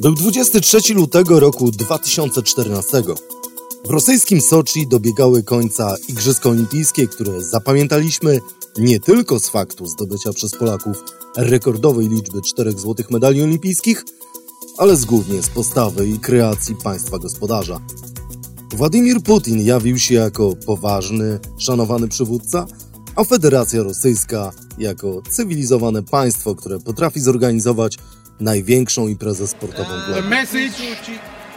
Był 23 lutego roku 2014. W rosyjskim Soczi dobiegały końca Igrzyska Olimpijskie, które zapamiętaliśmy nie tylko z faktu zdobycia przez Polaków rekordowej liczby czterech złotych medali olimpijskich, ale z głównie z postawy i kreacji państwa gospodarza. Władimir Putin jawił się jako poważny, szanowany przywódca, a Federacja Rosyjska jako cywilizowane państwo, które potrafi zorganizować największą imprezę sportową w The message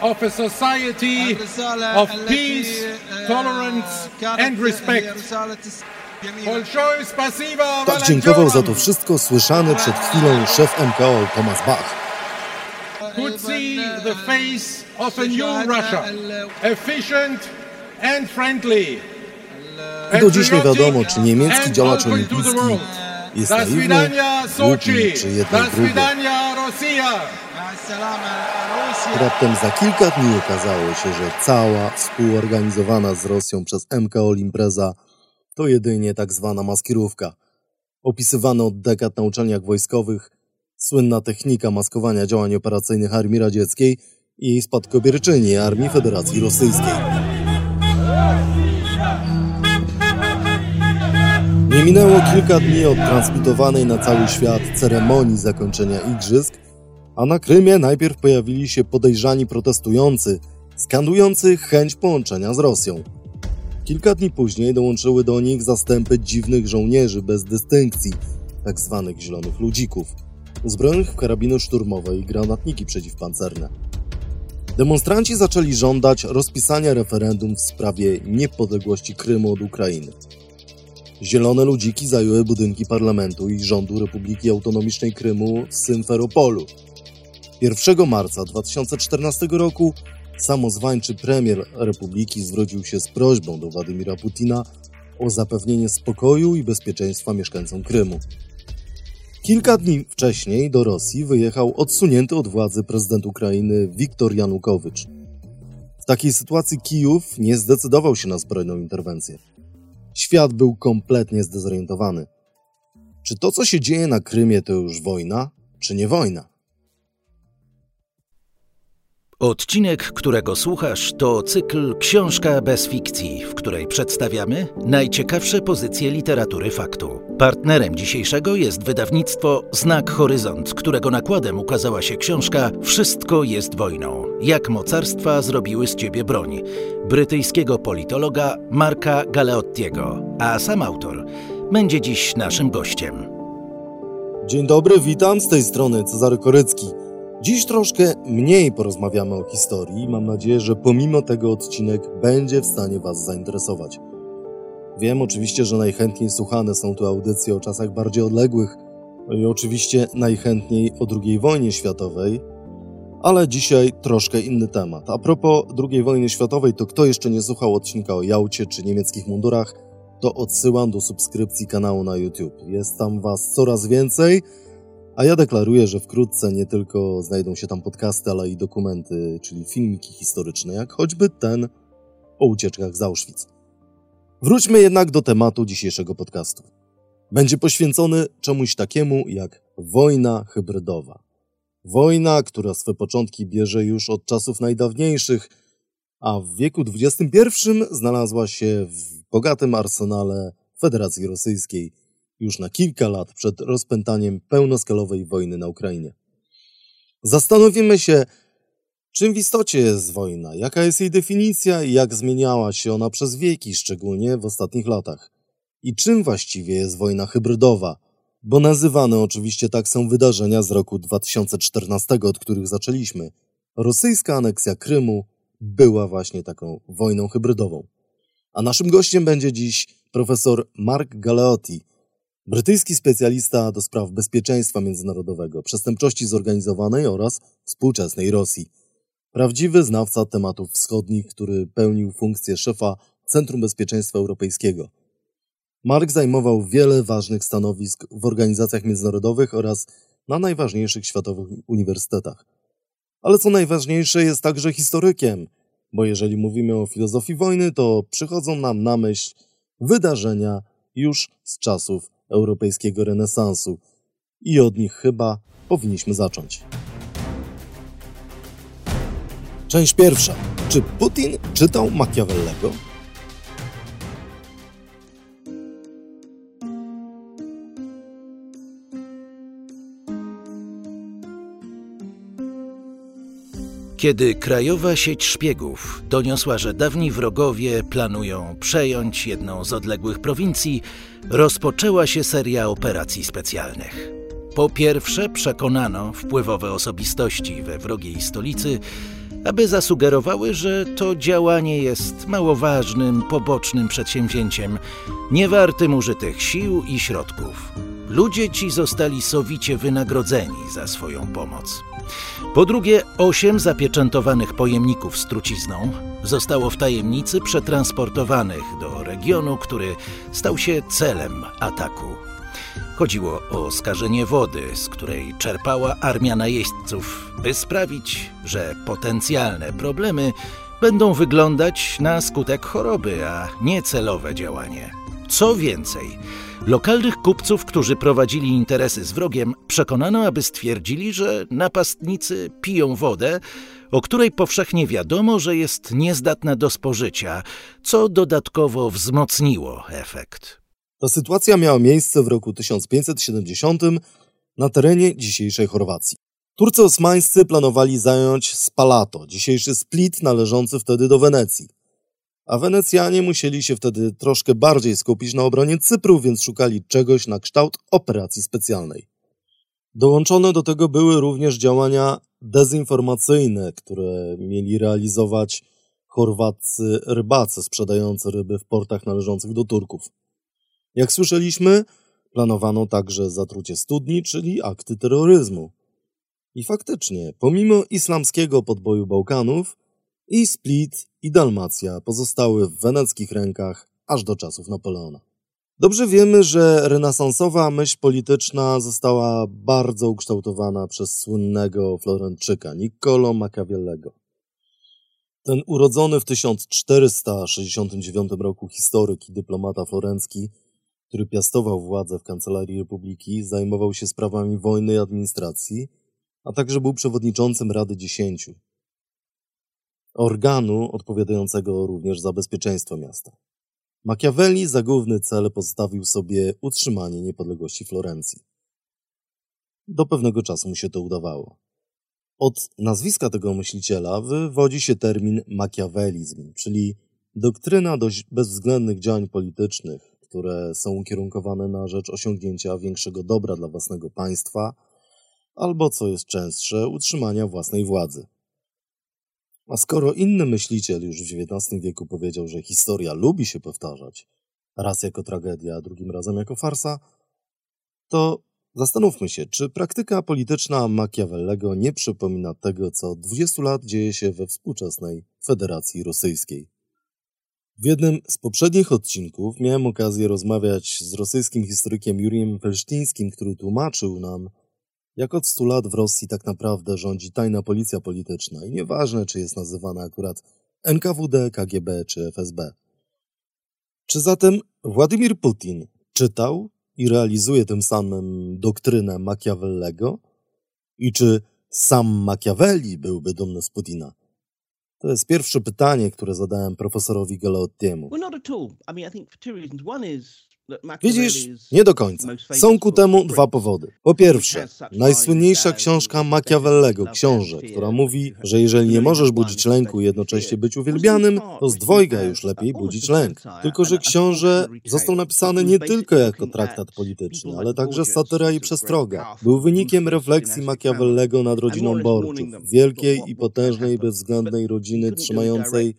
of a society of peace, tolerance and respect. Tak dziękował za to wszystko słyszany przed chwilą szef MKO Thomas Bach. Could see the face of a new Russia, efficient and friendly. Do dziś nie wiadomo, czy niemiecki działacz olimpijski jest Do naiwny, głupi czy jednak gruby. Raptem za kilka dni okazało się, że cała współorganizowana z Rosją przez MKO impreza to jedynie tak zwana maskirówka. Opisywana od dekad na uczelniach wojskowych, słynna technika maskowania działań operacyjnych Armii Radzieckiej i jej spadkobierczyni Armii Federacji Rosyjskiej. Nie minęło kilka dni od transmitowanej na cały świat ceremonii zakończenia igrzysk, a na Krymie najpierw pojawili się podejrzani protestujący, skandujący chęć połączenia z Rosją. Kilka dni później dołączyły do nich zastępy dziwnych żołnierzy bez dystynkcji, tak zwanych zielonych ludzików, uzbrojonych w karabiny szturmowe i granatniki przeciwpancerne. Demonstranci zaczęli żądać rozpisania referendum w sprawie niepodległości Krymu od Ukrainy. Zielone ludziki zajęły budynki parlamentu i rządu Republiki Autonomicznej Krymu w Symferopolu. 1 marca 2014 roku samozwańczy premier Republiki zwrócił się z prośbą do Władimira Putina o zapewnienie spokoju i bezpieczeństwa mieszkańcom Krymu. Kilka dni wcześniej do Rosji wyjechał odsunięty od władzy prezydent Ukrainy Wiktor Janukowycz. W takiej sytuacji Kijów nie zdecydował się na zbrojną interwencję. Świat był kompletnie zdezorientowany. Czy to, co się dzieje na Krymie, to już wojna, czy nie wojna? Odcinek, którego słuchasz, to cykl Książka bez fikcji, w której przedstawiamy najciekawsze pozycje literatury faktu. Partnerem dzisiejszego jest wydawnictwo Znak Horyzont, którego nakładem ukazała się książka Wszystko jest wojną. Jak mocarstwa zrobiły z ciebie broń brytyjskiego politologa Marka Galeottiego, a sam autor będzie dziś naszym gościem. Dzień dobry, witam z tej strony Cezary Korycki. Dziś troszkę mniej porozmawiamy o historii mam nadzieję, że pomimo tego odcinek będzie w stanie Was zainteresować. Wiem oczywiście, że najchętniej słuchane są tu audycje o czasach bardziej odległych no i oczywiście najchętniej o II wojnie światowej, ale dzisiaj troszkę inny temat. A propos II wojny światowej, to kto jeszcze nie słuchał odcinka o Jałcie czy niemieckich mundurach, to odsyłam do subskrypcji kanału na YouTube. Jest tam Was coraz więcej, a ja deklaruję, że wkrótce nie tylko znajdą się tam podcasty, ale i dokumenty, czyli filmiki historyczne, jak choćby ten o ucieczkach z Auschwitz. Wróćmy jednak do tematu dzisiejszego podcastu. Będzie poświęcony czemuś takiemu jak wojna hybrydowa. Wojna, która swe początki bierze już od czasów najdawniejszych, a w wieku XXI znalazła się w bogatym arsenale Federacji Rosyjskiej już na kilka lat przed rozpętaniem pełnoskalowej wojny na Ukrainie. Zastanowimy się, czym w istocie jest wojna, jaka jest jej definicja i jak zmieniała się ona przez wieki, szczególnie w ostatnich latach. I czym właściwie jest wojna hybrydowa, bo nazywane oczywiście tak są wydarzenia z roku 2014, od których zaczęliśmy. Rosyjska aneksja Krymu była właśnie taką wojną hybrydową. A naszym gościem będzie dziś profesor Mark Galeotti, brytyjski specjalista do spraw bezpieczeństwa międzynarodowego, przestępczości zorganizowanej oraz współczesnej Rosji. Prawdziwy znawca tematów wschodnich, który pełnił funkcję szefa Centrum Bezpieczeństwa Europejskiego. Mark zajmował wiele ważnych stanowisk w organizacjach międzynarodowych oraz na najważniejszych światowych uniwersytetach. Ale co najważniejsze, jest także historykiem, bo jeżeli mówimy o filozofii wojny, to przychodzą nam na myśl wydarzenia już z czasów europejskiego renesansu i od nich chyba powinniśmy zacząć. Część pierwsza. Czy Putin czytał Machiavellego? Kiedy krajowa sieć szpiegów doniosła, że dawni wrogowie planują przejąć jedną z odległych prowincji, rozpoczęła się seria operacji specjalnych. Po pierwsze, przekonano wpływowe osobistości we wrogiej stolicy, aby zasugerowały, że to działanie jest mało ważnym, pobocznym przedsięwzięciem, niewartym użytych sił i środków. Ludzie ci zostali sowicie wynagrodzeni za swoją pomoc. Po drugie, osiem zapieczętowanych pojemników z trucizną zostało w tajemnicy przetransportowanych do regionu, który stał się celem ataku. Chodziło o skażenie wody, z której czerpała armia najeźdźców, by sprawić, że potencjalne problemy będą wyglądać na skutek choroby, a nie celowe działanie. Co więcej, lokalnych kupców, którzy prowadzili interesy z wrogiem, przekonano, aby stwierdzili, że napastnicy piją wodę, o której powszechnie wiadomo, że jest niezdatna do spożycia, co dodatkowo wzmocniło efekt. Ta sytuacja miała miejsce w roku 1570 na terenie dzisiejszej Chorwacji. Turcy osmańscy planowali zająć Spalato, dzisiejszy Split należący wtedy do Wenecji. A Wenecjanie musieli się wtedy troszkę bardziej skupić na obronie Cypru, więc szukali czegoś na kształt operacji specjalnej. Dołączone do tego były również działania dezinformacyjne, które mieli realizować chorwaccy rybacy sprzedający ryby w portach należących do Turków. Jak słyszeliśmy, planowano także zatrucie studni, czyli akty terroryzmu. I faktycznie, pomimo islamskiego podboju Bałkanów, i Split i Dalmacja pozostały w weneckich rękach aż do czasów Napoleona. Dobrze wiemy, że renesansowa myśl polityczna została bardzo ukształtowana przez słynnego Florenczyka Niccolo Machiavellego. Ten urodzony w 1469 roku historyk i dyplomata florencki który piastował władzę w Kancelarii Republiki, zajmował się sprawami wojny i administracji, a także był przewodniczącym Rady Dziesięciu, organu odpowiadającego również za bezpieczeństwo miasta. Machiavelli za główny cel postawił sobie utrzymanie niepodległości Florencji. Do pewnego czasu mu się to udawało. Od nazwiska tego myśliciela wywodzi się termin machiawelizm, czyli doktryna dość bezwzględnych działań politycznych, które są ukierunkowane na rzecz osiągnięcia większego dobra dla własnego państwa, albo co jest częstsze, utrzymania własnej władzy. A skoro inny myśliciel już w XIX wieku powiedział, że historia lubi się powtarzać, raz jako tragedia, a drugim razem jako farsa, to zastanówmy się, czy praktyka polityczna Machiavellego nie przypomina tego, co od 20 lat dzieje się we współczesnej Federacji Rosyjskiej. W jednym z poprzednich odcinków miałem okazję rozmawiać z rosyjskim historykiem Jurijem Felsztyńskim, który tłumaczył nam, jak od 100 lat w Rosji tak naprawdę rządzi tajna policja polityczna i nieważne, czy jest nazywana akurat NKWD, KGB czy FSB. Czy zatem Władimir Putin czytał i realizuje tym samym doktrynę Machiavellego? I czy sam Machiavelli byłby dumny z Putina? To jest pierwsze pytanie, które zadałem profesorowi Galottiemu. Widzisz, nie do końca. Są ku temu dwa powody. Po pierwsze, najsłynniejsza książka Machiavellego, książę, która mówi, że jeżeli nie możesz budzić lęku i jednocześnie być uwielbianym, to z dwojga już lepiej budzić lęk. Tylko, że książę został napisany nie tylko jako traktat polityczny, ale także satyra i przestroga. Był wynikiem refleksji Machiavellego nad rodziną Borczów, wielkiej i potężnej, bezwzględnej rodziny trzymającej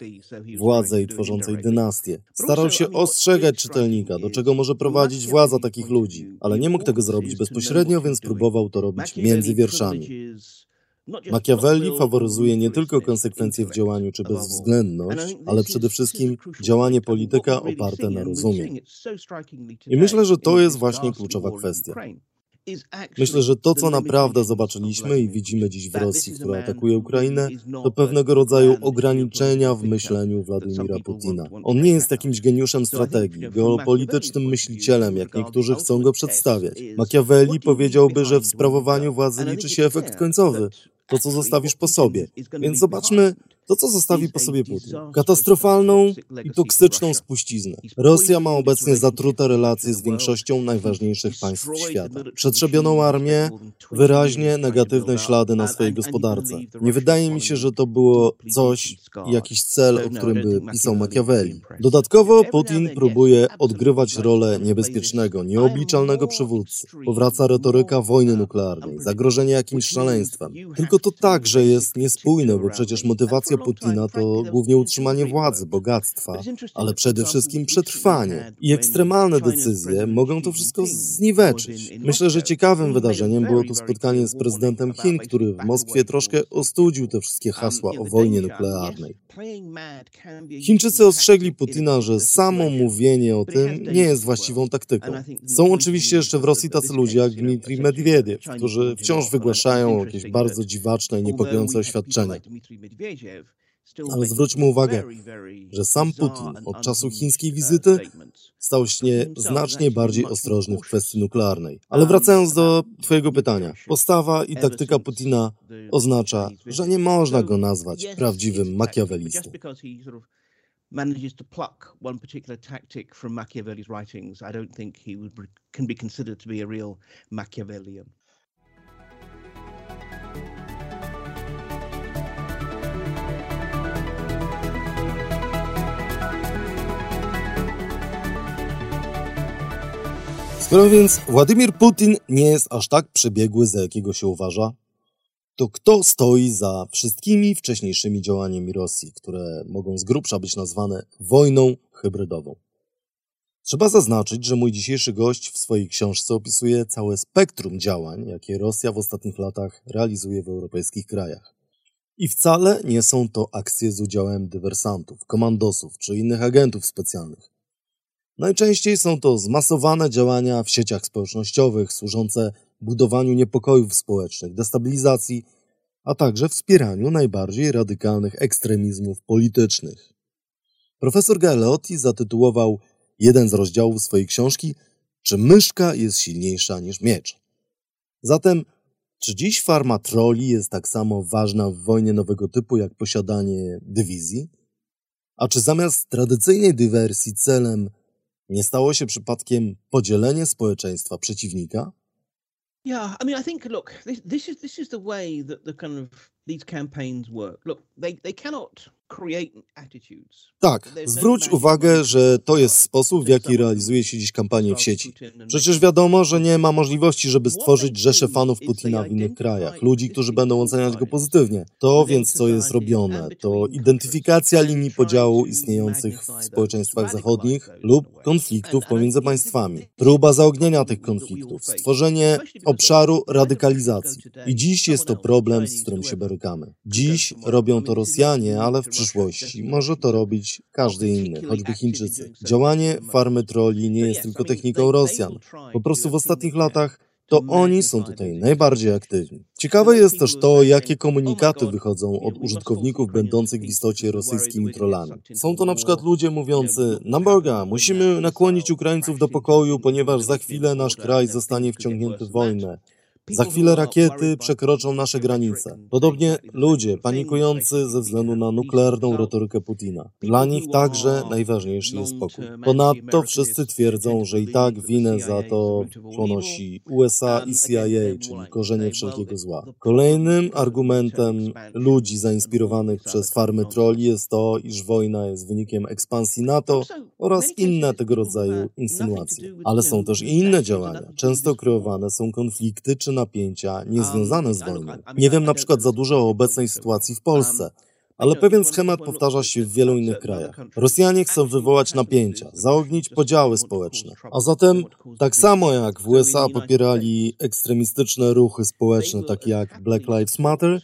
władzę i tworzącej dynastię. Starał się ostrzegać czytelnika, do czego może prowadzić władza takich ludzi, ale nie mógł tego zrobić bezpośrednio, więc próbował to robić między wierszami. Machiavelli faworyzuje nie tylko konsekwencje w działaniu czy bezwzględność, ale przede wszystkim działanie polityka oparte na rozumie. I myślę, że to jest właśnie kluczowa kwestia. Myślę, że to, co naprawdę zobaczyliśmy i widzimy dziś w Rosji, która atakuje Ukrainę, to pewnego rodzaju ograniczenia w myśleniu Władimira Putina. On nie jest jakimś geniuszem strategii, geopolitycznym myślicielem, jak niektórzy chcą go przedstawiać. Machiavelli powiedziałby, że w sprawowaniu władzy liczy się efekt końcowy, to co zostawisz po sobie. Więc zobaczmy, To, co zostawi po sobie Putin. Katastrofalną i toksyczną spuściznę. Rosja ma obecnie zatrute relacje z większością najważniejszych państw świata. Przetrzebioną armię, wyraźnie negatywne ślady na swojej gospodarce. Nie wydaje mi się, że to było coś, jakiś cel, o którym by pisał Machiavelli. Dodatkowo Putin próbuje odgrywać rolę niebezpiecznego, nieobliczalnego przywódcy. Powraca retoryka wojny nuklearnej, zagrożenie jakimś szaleństwem. Tylko to także jest niespójne, bo przecież motywacja Putina to głównie utrzymanie władzy, bogactwa, ale przede wszystkim przetrwanie. I ekstremalne decyzje mogą to wszystko zniweczyć. Myślę, że ciekawym wydarzeniem było to spotkanie z prezydentem Chin, który w Moskwie troszkę ostudził te wszystkie hasła o wojnie nuklearnej. Chińczycy ostrzegli Putina, że samo mówienie o tym nie jest właściwą taktyką. Są oczywiście jeszcze w Rosji tacy ludzie jak Dmitrij Medwiediew, którzy wciąż wygłaszają jakieś bardzo dziwaczne i niepokojące oświadczenia. Ale zwróćmy uwagę, że sam Putin od czasu chińskiej wizyty stał się znacznie bardziej ostrożny w kwestii nuklearnej. Ale wracając do Twojego pytania, postawa i taktyka Putina oznacza, że nie można go nazwać prawdziwym makiawelistą. manages to pluck one particular tactic from Machiavelli's writings, I don't think he would, can be considered to be a real Machiavellian. Skoro więc Władimir Putin nie jest aż tak przebiegły, za jakiego się uważa, to kto stoi za wszystkimi wcześniejszymi działaniami Rosji, które mogą z grubsza być nazwane wojną hybrydową? Trzeba zaznaczyć, że mój dzisiejszy gość w swojej książce opisuje całe spektrum działań, jakie Rosja w ostatnich latach realizuje w europejskich krajach. I wcale nie są to akcje z udziałem dywersantów, komandosów czy innych agentów specjalnych. Najczęściej są to zmasowane działania w sieciach społecznościowych służące budowaniu niepokojów społecznych, destabilizacji, a także wspieraniu najbardziej radykalnych ekstremizmów politycznych. Profesor Galeotti zatytułował jeden z rozdziałów swojej książki Czy myszka jest silniejsza niż miecz? Zatem, czy dziś farma troli jest tak samo ważna w wojnie nowego typu jak posiadanie dywizji? A czy zamiast tradycyjnej dywersji celem nie stało się przypadkiem podzielenie społeczeństwa przeciwnika? Yeah, I mean, I think look, this, this is this is the way that the kind of these campaigns work. Look, they they cannot tak, zwróć uwagę, że to jest sposób, w jaki realizuje się dziś kampanię w sieci. Przecież wiadomo, że nie ma możliwości, żeby stworzyć rzesze fanów Putina w innych krajach, ludzi, którzy będą oceniać go pozytywnie. To więc, co jest robione, to identyfikacja linii podziału istniejących w społeczeństwach zachodnich lub konfliktów pomiędzy państwami, próba zaognienia tych konfliktów, stworzenie obszaru radykalizacji. I dziś jest to problem, z którym się borykamy. Dziś robią to Rosjanie, ale w przyszłości przyszłości. Może to robić każdy inny, choćby Chińczycy. Działanie farmy troli nie jest tylko techniką Rosjan. Po prostu w ostatnich latach to oni są tutaj najbardziej aktywni. Ciekawe jest też to, jakie komunikaty wychodzą od użytkowników będących w istocie rosyjskimi trollami. Są to na przykład ludzie mówiący, na Boga, musimy nakłonić Ukraińców do pokoju, ponieważ za chwilę nasz kraj zostanie wciągnięty w wojnę. Za chwilę rakiety przekroczą nasze granice. Podobnie ludzie panikujący ze względu na nuklearną retorykę Putina. Dla nich także najważniejszy jest spokój. Ponadto wszyscy twierdzą, że i tak winę za to ponosi USA i CIA, czyli korzenie wszelkiego zła. Kolejnym argumentem ludzi zainspirowanych przez farmy troli jest to, iż wojna jest wynikiem ekspansji NATO oraz inne tego rodzaju insynuacje. Ale są też i inne działania. Często kreowane są konflikty czy napięcia niezwiązane z wojną. Nie wiem na przykład za dużo o obecnej sytuacji w Polsce, ale pewien schemat powtarza się w wielu innych krajach. Rosjanie chcą wywołać napięcia, zaognić podziały społeczne. A zatem, tak samo jak w USA popierali ekstremistyczne ruchy społeczne, takie jak Black Lives Matter,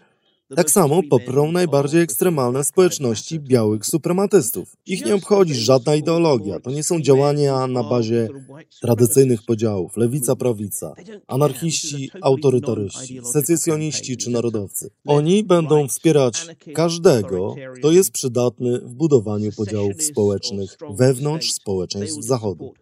tak samo poprą najbardziej ekstremalne społeczności białych suprematystów. Ich nie obchodzi żadna ideologia. To nie są działania na bazie tradycyjnych podziałów, lewica-prawica, anarchiści, autorytaryści, secesjoniści czy narodowcy. Oni będą wspierać każdego, kto jest przydatny w budowaniu podziałów społecznych wewnątrz społeczeństw Zachodu.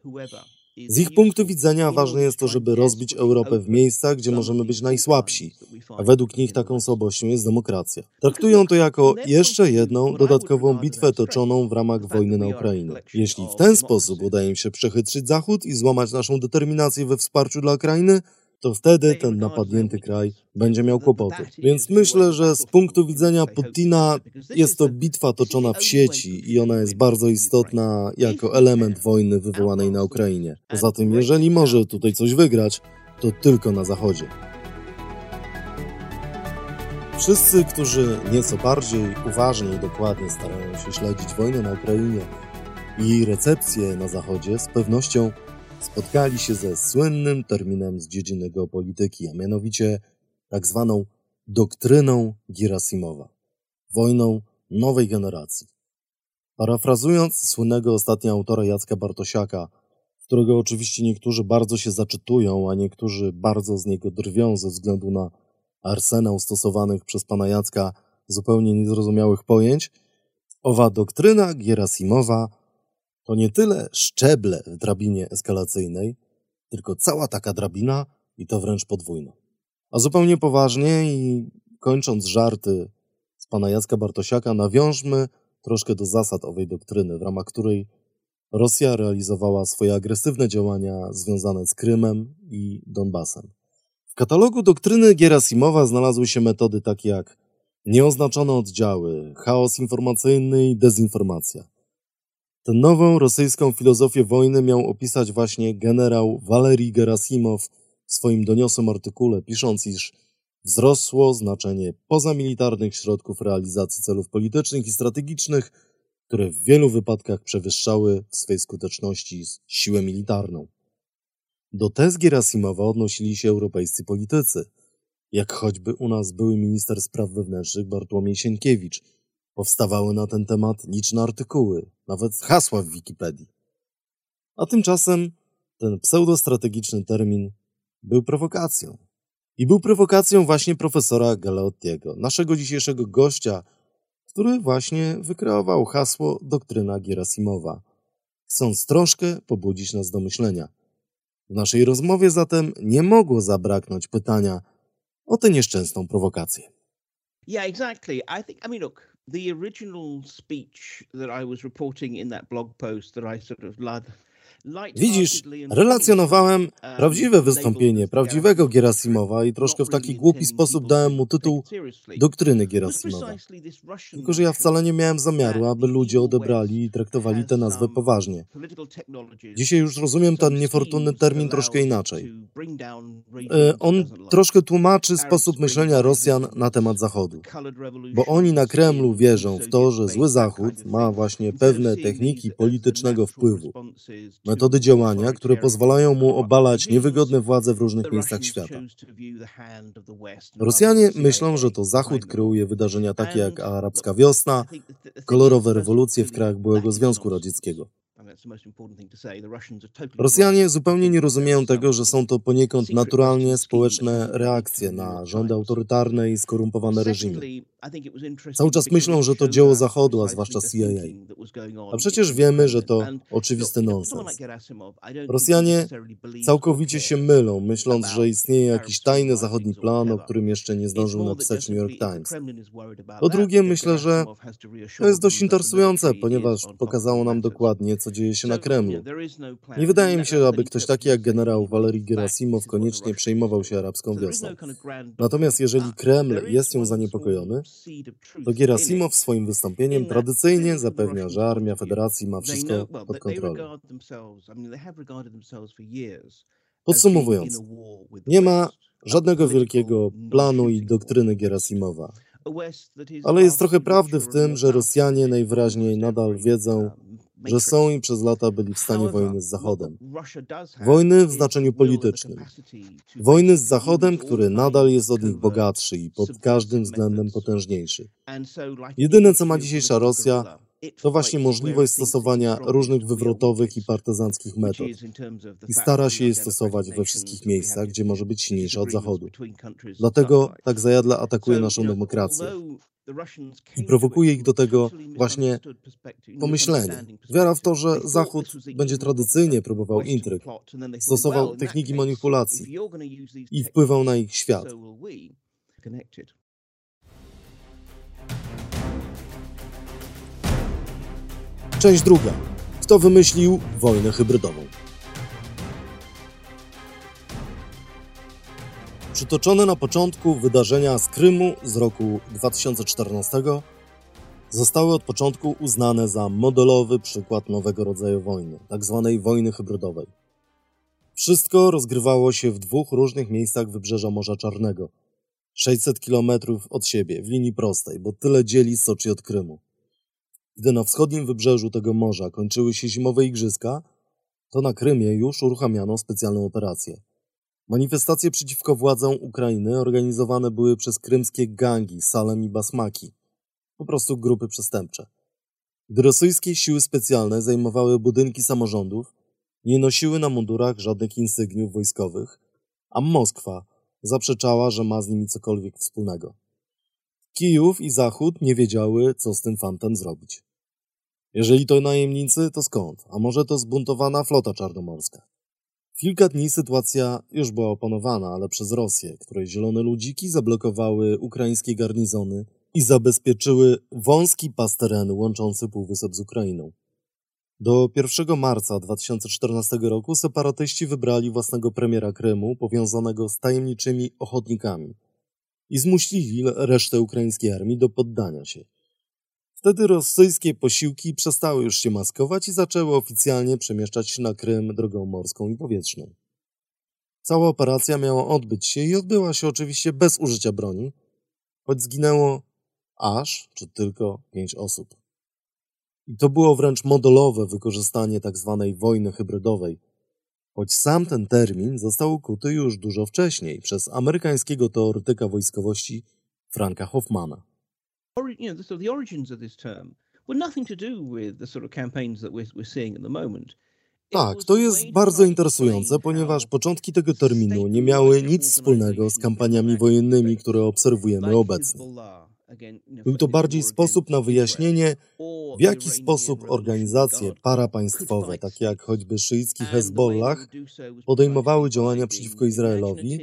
Z ich punktu widzenia ważne jest to, żeby rozbić Europę w miejscach, gdzie możemy być najsłabsi a według nich taką słabością jest demokracja. Traktują to jako jeszcze jedną dodatkową bitwę toczoną w ramach wojny na Ukrainie. Jeśli w ten sposób udaje im się przechytrzyć Zachód i złamać naszą determinację we wsparciu dla Ukrainy, to wtedy ten napadnięty kraj będzie miał kłopoty. Więc myślę, że z punktu widzenia Putina jest to bitwa toczona w sieci i ona jest bardzo istotna jako element wojny wywołanej na Ukrainie. Poza tym, jeżeli może tutaj coś wygrać, to tylko na Zachodzie. Wszyscy, którzy nieco bardziej uważnie i dokładnie starają się śledzić wojnę na Ukrainie i jej recepcję na Zachodzie, z pewnością spotkali się ze słynnym terminem z dziedziny geopolityki, a mianowicie tak zwaną doktryną Girasimowa, wojną nowej generacji. Parafrazując słynnego ostatnio autora Jacka Bartosiaka, którego oczywiście niektórzy bardzo się zaczytują, a niektórzy bardzo z niego drwią ze względu na arsenał stosowanych przez pana Jacka zupełnie niezrozumiałych pojęć, owa doktryna Gierasimowa to nie tyle szczeble w drabinie eskalacyjnej, tylko cała taka drabina i to wręcz podwójna. A zupełnie poważnie i kończąc żarty z pana Jacka Bartosiaka, nawiążmy troszkę do zasad owej doktryny, w ramach której Rosja realizowała swoje agresywne działania związane z Krymem i Donbasem. W katalogu doktryny Gerasimowa znalazły się metody takie jak nieoznaczone oddziały, chaos informacyjny i dezinformacja. Tę nową rosyjską filozofię wojny miał opisać właśnie generał Walery Gerasimow w swoim doniosłym artykule, pisząc, iż wzrosło znaczenie pozamilitarnych środków realizacji celów politycznych i strategicznych, które w wielu wypadkach przewyższały w swej skuteczności siłę militarną. Do tez Gerasimowa odnosili się europejscy politycy, jak choćby u nas były minister spraw wewnętrznych Bartłomiej Sienkiewicz. Powstawały na ten temat liczne artykuły, nawet hasła w Wikipedii. A tymczasem ten pseudostrategiczny termin był prowokacją. I był prowokacją właśnie profesora Galeottiego, naszego dzisiejszego gościa, który właśnie wykreował hasło doktryna Gerasimowa, chcąc troszkę pobudzić nas do myślenia. W naszej rozmowie zatem nie mogło zabraknąć pytania o tę nieszczęsną prowokację. Yeah, exactly. I think, I mean, look, the original speech that I was reporting in that blog post that I sort of Widzisz, relacjonowałem prawdziwe wystąpienie prawdziwego Gerasimowa i troszkę w taki głupi sposób dałem mu tytuł Doktryny Gerasimowa. Tylko, że ja wcale nie miałem zamiaru, aby ludzie odebrali i traktowali tę nazwę poważnie. Dzisiaj już rozumiem ten niefortunny termin troszkę inaczej. E, on troszkę tłumaczy sposób myślenia Rosjan na temat Zachodu. Bo oni na Kremlu wierzą w to, że zły Zachód ma właśnie pewne techniki politycznego wpływu metody działania, które pozwalają mu obalać niewygodne władze w różnych miejscach świata. Rosjanie myślą, że to Zachód kreuje wydarzenia takie jak arabska wiosna, kolorowe rewolucje w krajach byłego Związku Radzieckiego. Rosjanie zupełnie nie rozumieją tego, że są to poniekąd naturalnie społeczne reakcje na rządy autorytarne i skorumpowane reżimy. Cały czas myślą, że to dzieło Zachodu, a zwłaszcza CIA. A przecież wiemy, że to oczywisty nonsens. Rosjanie całkowicie się mylą, myśląc, że istnieje jakiś tajny zachodni plan, o którym jeszcze nie zdążył napisać New York Times. Po drugie, myślę, że to jest dość interesujące, ponieważ pokazało nam dokładnie, co dzieje się na Kremlu. Nie wydaje mi się, aby ktoś taki jak generał Walery Gerasimow koniecznie przejmował się arabską wiosną. Natomiast jeżeli Kreml jest ją zaniepokojony, to Gerasimow swoim wystąpieniem tradycyjnie zapewnia, że armia federacji ma wszystko pod kontrolą. Podsumowując, nie ma żadnego wielkiego planu i doktryny Gerasimowa. Ale jest trochę prawdy w tym, że Rosjanie najwyraźniej nadal wiedzą, że są i przez lata byli w stanie wojny z Zachodem. Wojny w znaczeniu politycznym. Wojny z Zachodem, który nadal jest od nich bogatszy i pod każdym względem potężniejszy. Jedyne, co ma dzisiejsza Rosja, to właśnie możliwość stosowania różnych wywrotowych i partyzanckich metod i stara się je stosować we wszystkich miejscach, gdzie może być silniejsza od Zachodu. Dlatego tak zajadle atakuje naszą demokrację i prowokuje ich do tego właśnie pomyślenie. Wiara w to, że Zachód będzie tradycyjnie próbował intryg, stosował techniki manipulacji i wpływał na ich świat. Część druga. Kto wymyślił wojnę hybrydową? Przytoczone na początku wydarzenia z Krymu z roku 2014 zostały od początku uznane za modelowy przykład nowego rodzaju wojny, tzw. Tak wojny hybrydowej. Wszystko rozgrywało się w dwóch różnych miejscach wybrzeża Morza Czarnego, 600 km od siebie, w linii prostej, bo tyle dzieli Soczi od Krymu. Gdy na wschodnim wybrzeżu tego morza kończyły się zimowe igrzyska, to na Krymie już uruchamiano specjalną operację. Manifestacje przeciwko władzom Ukrainy organizowane były przez krymskie gangi Salem i Basmaki, po prostu grupy przestępcze. Gdy rosyjskie siły specjalne zajmowały budynki samorządów, nie nosiły na mundurach żadnych insygniów wojskowych, a Moskwa zaprzeczała, że ma z nimi cokolwiek wspólnego. Kijów i Zachód nie wiedziały, co z tym fantem zrobić. Jeżeli to najemnicy, to skąd? A może to zbuntowana flota czarnomorska? Kilka dni sytuacja już była opanowana, ale przez Rosję, której zielone ludziki zablokowały ukraińskie garnizony i zabezpieczyły wąski pas terenu łączący Półwysep z Ukrainą. Do 1 marca 2014 roku separatyści wybrali własnego premiera Krymu powiązanego z tajemniczymi ochotnikami i zmuślili resztę ukraińskiej armii do poddania się. Wtedy rosyjskie posiłki przestały już się maskować i zaczęły oficjalnie przemieszczać się na Krym drogą morską i powietrzną. Cała operacja miała odbyć się i odbyła się oczywiście bez użycia broni, choć zginęło aż czy tylko pięć osób. I to było wręcz modelowe wykorzystanie tzw. Tak wojny hybrydowej, choć sam ten termin został ukuty już dużo wcześniej przez amerykańskiego teoretyka wojskowości Franka Hoffmana. You know, so the origins of this term were nothing to do with the sort of campaigns that we're, we're seeing at the moment. Tak, to jest bardzo interesujące, ponieważ początki tego terminu nie miały nic wspólnego z kampaniami wojennymi, które obserwujemy obecnie. Był to bardziej sposób na wyjaśnienie, w jaki sposób organizacje parapaństwowe, takie jak choćby szyicki Hezbollah, podejmowały działania przeciwko Izraelowi,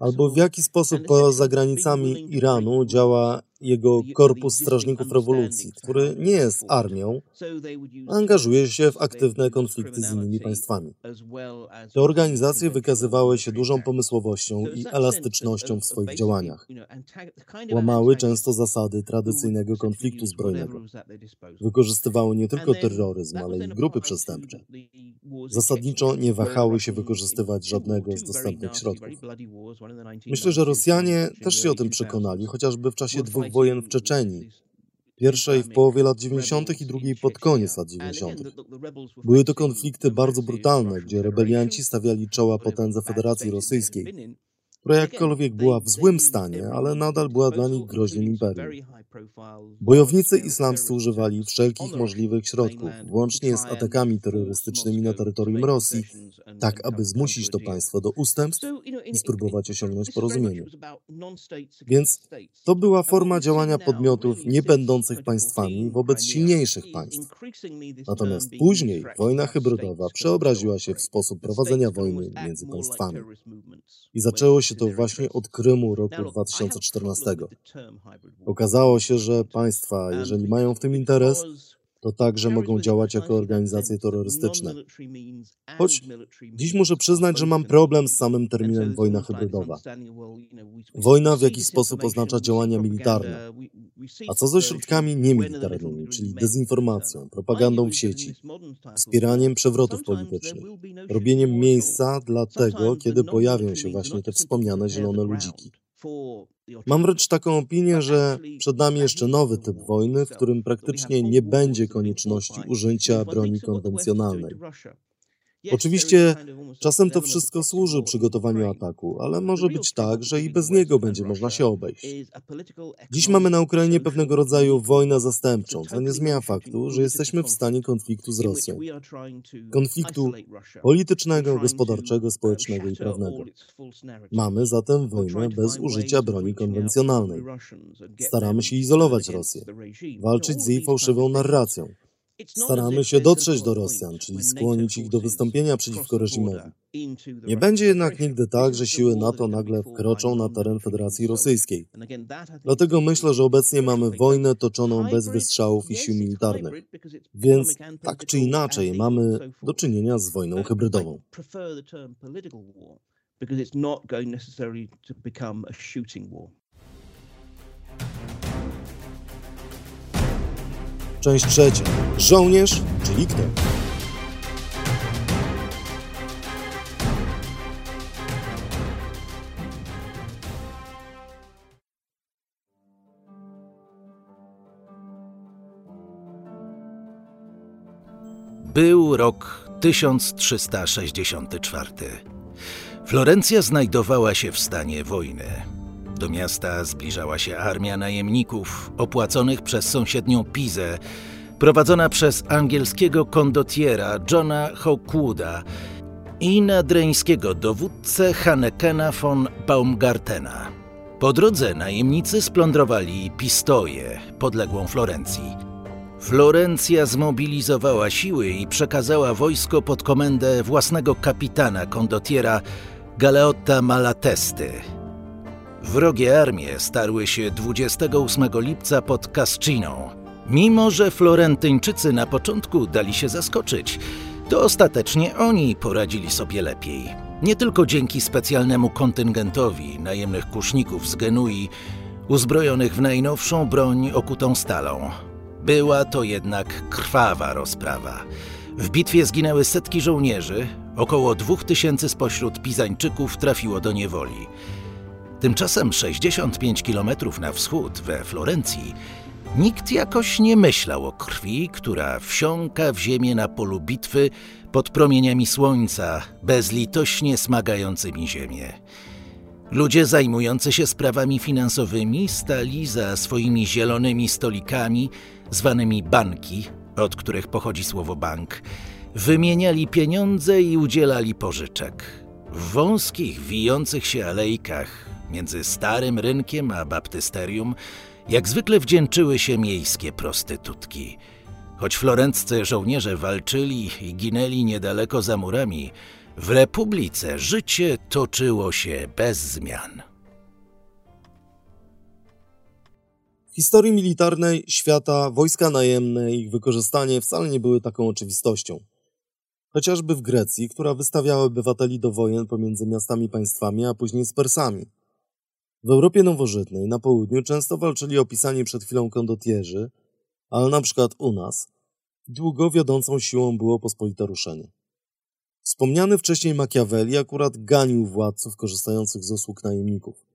albo w jaki sposób poza granicami Iranu działa jego Korpus Strażników Rewolucji, który nie jest armią, angażuje się w aktywne konflikty z innymi państwami. Te organizacje wykazywały się dużą pomysłowością i elastycznością w swoich działaniach. Łamały często zasady tradycyjnego konfliktu zbrojnego. Wykorzystywały nie tylko terroryzm, ale i grupy przestępcze. Zasadniczo nie wahały się wykorzystywać żadnego z dostępnych środków. Myślę, że Rosjanie też się o tym przekonali, chociażby w czasie dwóch wojen w Czeczenii. Pierwszej w połowie lat 90. i drugiej pod koniec lat 90. Były to konflikty bardzo brutalne, gdzie rebelianci stawiali czoła potędze Federacji Rosyjskiej, która jakkolwiek była w złym stanie, ale nadal była dla nich groźnym imperium. Bojownicy islamscy używali wszelkich możliwych środków, włącznie z atakami terrorystycznymi na terytorium Rosji, tak aby zmusić to państwo do ustępstw i spróbować osiągnąć porozumienie. Więc to była forma działania podmiotów nie będących państwami wobec silniejszych państw. Natomiast później wojna hybrydowa przeobraziła się w sposób prowadzenia wojny między państwami. I zaczęło się to właśnie od Krymu roku 2014. Okazało się, że państwa, jeżeli mają w tym interes, to także mogą działać jako organizacje terrorystyczne. Choć dziś muszę przyznać, że mam problem z samym terminem wojna hybrydowa. Wojna w jakiś sposób oznacza działania militarne. A co ze środkami niemilitarnymi, czyli dezinformacją, propagandą w sieci, wspieraniem przewrotów politycznych, robieniem miejsca dla tego, kiedy pojawią się właśnie te wspomniane zielone ludziki? Mam wręcz taką opinię, że przed nami jeszcze nowy typ wojny, w którym praktycznie nie będzie konieczności użycia broni konwencjonalnej. Oczywiście czasem to wszystko służy przygotowaniu ataku, ale może być tak, że i bez niego będzie można się obejść. Dziś mamy na Ukrainie pewnego rodzaju wojnę zastępczą, co nie zmienia faktu, że jesteśmy w stanie konfliktu z Rosją. Konfliktu politycznego, gospodarczego, społecznego i prawnego. Mamy zatem wojnę bez użycia broni konwencjonalnej. Staramy się izolować Rosję, walczyć z jej fałszywą narracją Staramy się dotrzeć do Rosjan, czyli skłonić ich do wystąpienia przeciwko reżimowi. Nie będzie jednak nigdy tak, że siły NATO nagle wkroczą na teren Federacji Rosyjskiej. Dlatego myślę, że obecnie mamy wojnę toczoną bez wystrzałów i sił militarnych. Więc tak czy inaczej mamy do czynienia z wojną hybrydową. Because it's not going necessarily to become a shooting war. Część trzecia. Żołnierz, czyli kto? Był rok 1364. Florencja znajdowała się w stanie wojny. Do miasta zbliżała się armia najemników opłaconych przez sąsiednią Pizę, prowadzona przez angielskiego kondotiera Johna Hawkwooda i nadreńskiego dowódcę Hannekena von Baumgartena. Po drodze najemnicy splądrowali Pistoję, podległą Florencji. Florencja zmobilizowała siły i przekazała wojsko pod komendę własnego kapitana kondotiera Galeotta Malatesty, Wrogie armie starły się 28 lipca pod Casciną. Mimo, że Florentyńczycy na początku dali się zaskoczyć, to ostatecznie oni poradzili sobie lepiej. Nie tylko dzięki specjalnemu kontyngentowi najemnych kuszników z Genui, uzbrojonych w najnowszą broń okutą stalą. Była to jednak krwawa rozprawa. W bitwie zginęły setki żołnierzy, około dwóch tysięcy spośród Pizańczyków trafiło do niewoli. Tymczasem 65 kilometrów na wschód, we Florencji, nikt jakoś nie myślał o krwi, która wsiąka w ziemię na polu bitwy pod promieniami słońca, bezlitośnie smagającymi ziemię. Ludzie zajmujący się sprawami finansowymi stali za swoimi zielonymi stolikami, zwanymi banki, od których pochodzi słowo bank, wymieniali pieniądze i udzielali pożyczek. W wąskich, wijących się alejkach Między starym rynkiem a baptysterium jak zwykle wdzięczyły się miejskie prostytutki. Choć florenccy żołnierze walczyli i ginęli niedaleko za murami, w Republice życie toczyło się bez zmian. Historii militarnej świata wojska najemne i ich wykorzystanie wcale nie były taką oczywistością. Chociażby w Grecji, która wystawiała obywateli do wojen pomiędzy miastami państwami, a później z Persami – w Europie nowożytnej na południu często walczyli opisani przed chwilą kondotierzy, ale na przykład u nas długo wiodącą siłą było pospolite ruszenie. Wspomniany wcześniej Machiavelli akurat ganił władców korzystających z usług najemników.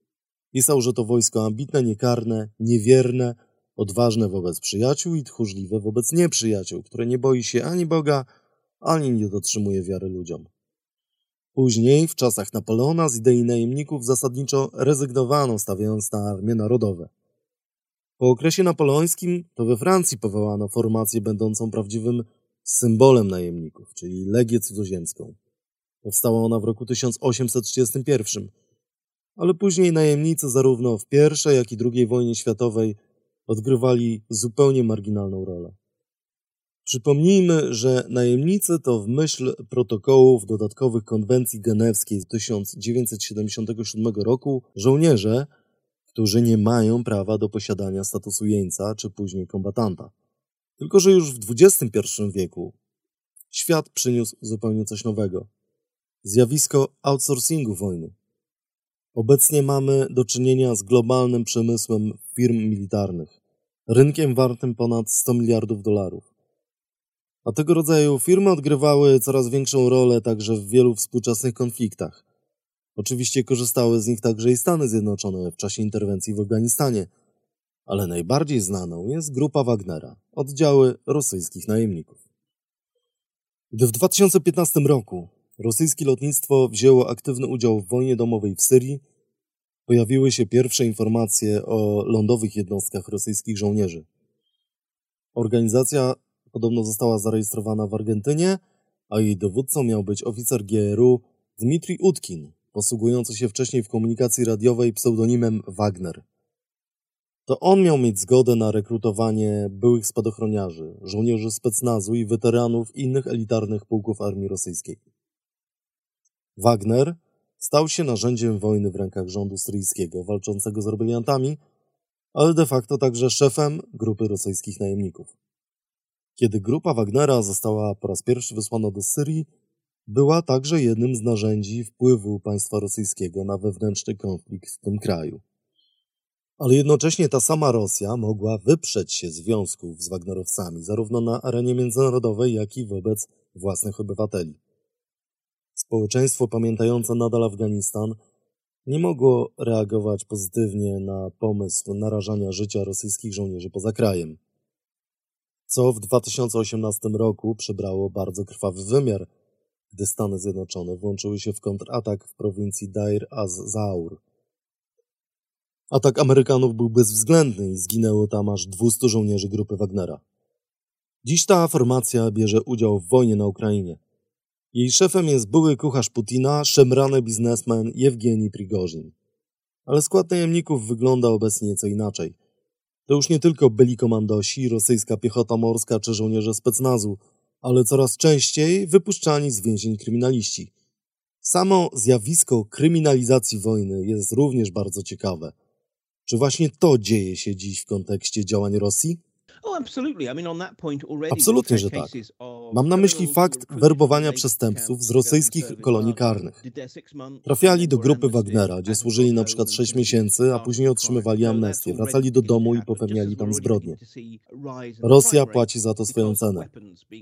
Pisał, że to wojsko ambitne, niekarne, niewierne, odważne wobec przyjaciół i tchórzliwe wobec nieprzyjaciół, które nie boi się ani Boga, ani nie dotrzymuje wiary ludziom. Później, w czasach Napoleona, z idei najemników zasadniczo rezygnowano, stawiając na armie narodowe. Po okresie napoleońskim to we Francji powołano formację będącą prawdziwym symbolem najemników, czyli Legię Cudzoziemską. Powstała ona w roku 1831, ale później najemnicy zarówno w I, jak i II wojnie światowej odgrywali zupełnie marginalną rolę. Przypomnijmy, że najemnicy to w myśl protokołów dodatkowych konwencji genewskiej z 1977 roku żołnierze, którzy nie mają prawa do posiadania statusu jeńca czy później kombatanta. Tylko, że już w XXI wieku świat przyniósł zupełnie coś nowego. Zjawisko outsourcingu wojny. Obecnie mamy do czynienia z globalnym przemysłem firm militarnych, rynkiem wartym ponad 100 miliardów dolarów. A tego rodzaju firmy odgrywały coraz większą rolę także w wielu współczesnych konfliktach. Oczywiście korzystały z nich także i Stany Zjednoczone w czasie interwencji w Afganistanie, ale najbardziej znaną jest grupa Wagnera, oddziały rosyjskich najemników. Gdy w 2015 roku rosyjskie lotnictwo wzięło aktywny udział w wojnie domowej w Syrii, pojawiły się pierwsze informacje o lądowych jednostkach rosyjskich żołnierzy. Organizacja Podobno została zarejestrowana w Argentynie, a jej dowódcą miał być oficer GRU Dmitrij Utkin, posługujący się wcześniej w komunikacji radiowej pseudonimem Wagner. To on miał mieć zgodę na rekrutowanie byłych spadochroniarzy, żołnierzy specnazu i weteranów innych elitarnych pułków armii rosyjskiej. Wagner stał się narzędziem wojny w rękach rządu syryjskiego walczącego z rebeliantami, ale de facto także szefem grupy rosyjskich najemników. Kiedy grupa Wagnera została po raz pierwszy wysłana do Syrii, była także jednym z narzędzi wpływu państwa rosyjskiego na wewnętrzny konflikt w tym kraju. Ale jednocześnie ta sama Rosja mogła wyprzeć się związków z Wagnerowcami, zarówno na arenie międzynarodowej, jak i wobec własnych obywateli. Społeczeństwo pamiętające nadal Afganistan nie mogło reagować pozytywnie na pomysł narażania życia rosyjskich żołnierzy poza krajem. Co w 2018 roku przybrało bardzo krwawy wymiar, gdy Stany Zjednoczone włączyły się w kontratak w prowincji Dair az-Zaur. Atak Amerykanów był bezwzględny i zginęło tam aż 200 żołnierzy grupy Wagnera. Dziś ta formacja bierze udział w wojnie na Ukrainie. Jej szefem jest były kucharz Putina, szemrany biznesmen Jewgeni Prigorzin. Ale skład najemników wygląda obecnie nieco inaczej. To już nie tylko byli komandosi, rosyjska piechota morska czy żołnierze specnazu, ale coraz częściej wypuszczani z więzień kryminaliści. Samo zjawisko kryminalizacji wojny jest również bardzo ciekawe. Czy właśnie to dzieje się dziś w kontekście działań Rosji? Oh, Absolutnie, że tak. Mam na myśli fakt werbowania przestępców z rosyjskich kolonii karnych. Trafiali do grupy Wagnera, gdzie służyli na przykład 6 miesięcy, a później otrzymywali amnestię, wracali do domu i popełniali tam zbrodnie. Rosja płaci za to swoją cenę.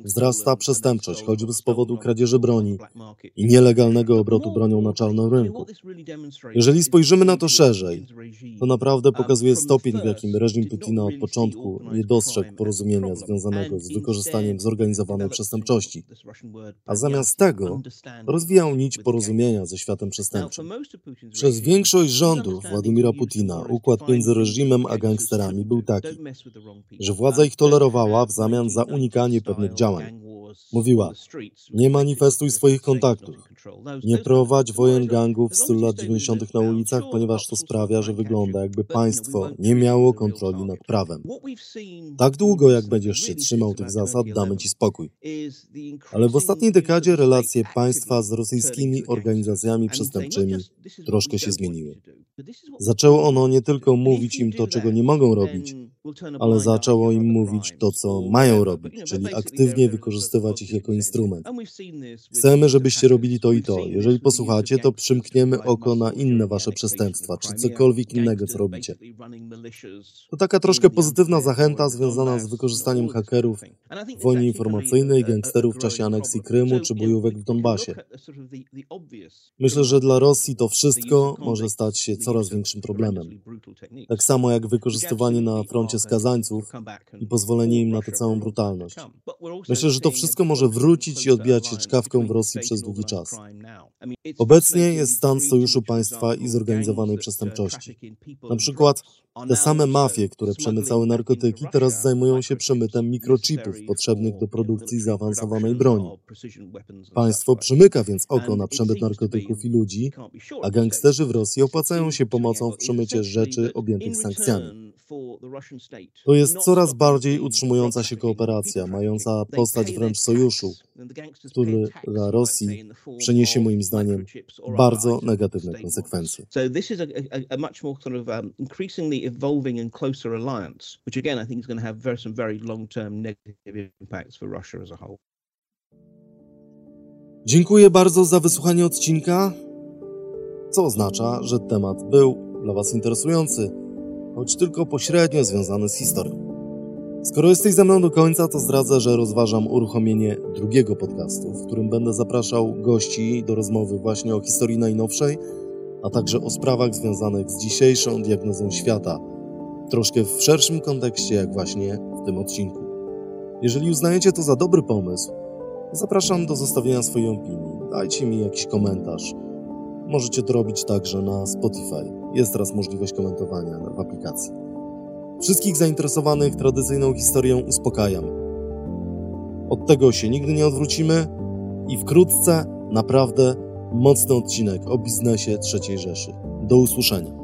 Wzrasta przestępczość, choćby z powodu kradzieży broni i nielegalnego obrotu bronią na czarnym rynku. Jeżeli spojrzymy na to szerzej, to naprawdę pokazuje stopień, w jakim reżim Putina od początku nie dostrzegł porozumienia związanego z wykorzystaniem zorganizowanej przestępczości, a zamiast tego rozwijał nić porozumienia ze światem przestępczym. Przez większość rządów Władimira Putina układ między reżimem a gangsterami był taki, że władza ich tolerowała w zamian za unikanie pewnych działań. Mówiła, nie manifestuj swoich kontaktów, nie prowadź wojen gangów w stylu lat 90. na ulicach, ponieważ to sprawia, że wygląda jakby państwo nie miało kontroli nad prawem. Tak długo jak będziesz się trzymał tych zasad, damy ci spokój. Ale w ostatniej dekadzie relacje państwa z rosyjskimi organizacjami przestępczymi troszkę się zmieniły. Zaczęło ono nie tylko mówić im to, czego nie mogą robić, ale zaczęło im mówić to, co mają robić, czyli aktywnie wykorzystywać ich jako instrument. Chcemy, żebyście robili to i to. Jeżeli posłuchacie, to przymkniemy oko na inne wasze przestępstwa, czy cokolwiek innego, co robicie. To taka troszkę pozytywna zachęta związana z wykorzystaniem hakerów w wojnie informacyjnej, gangsterów w czasie aneksji Krymu czy bojówek w Donbasie. Myślę, że dla Rosji to wszystko może stać się coraz większym problemem. Tak samo jak wykorzystywanie na froncie skazańców i pozwolenie im na tę całą brutalność. Myślę, że to wszystko może wrócić i odbijać się czkawką w Rosji przez długi czas. Obecnie jest stan sojuszu państwa i zorganizowanej przestępczości. Na przykład te same mafie, które przemycały narkotyki, teraz zajmują się przemytem mikrochipów potrzebnych do produkcji zaawansowanej broni. Państwo przymyka więc oko na przemyt narkotyków i ludzi, a gangsterzy w Rosji opłacają się pomocą w przemycie rzeczy objętych sankcjami. To jest coraz bardziej utrzymująca się kooperacja, mająca postać wręcz sojuszu, który dla Rosji przyniesie moim zdaniem bardzo negatywne konsekwencje. Dziękuję bardzo za wysłuchanie odcinka, co oznacza, że temat był dla Was interesujący, choć tylko pośrednio związany z historią. Skoro jesteś ze mną do końca, to zdradzę, że rozważam uruchomienie drugiego podcastu, w którym będę zapraszał gości do rozmowy właśnie o historii najnowszej, a także o sprawach związanych z dzisiejszą diagnozą świata, troszkę w szerszym kontekście, jak właśnie w tym odcinku. Jeżeli uznajecie to za dobry pomysł, zapraszam do zostawienia swojej opinii. Dajcie mi jakiś komentarz. Możecie to robić także na Spotify. Jest teraz możliwość komentowania w aplikacji. Wszystkich zainteresowanych tradycyjną historią uspokajam. Od tego się nigdy nie odwrócimy i wkrótce naprawdę mocny odcinek o biznesie III Rzeszy. Do usłyszenia.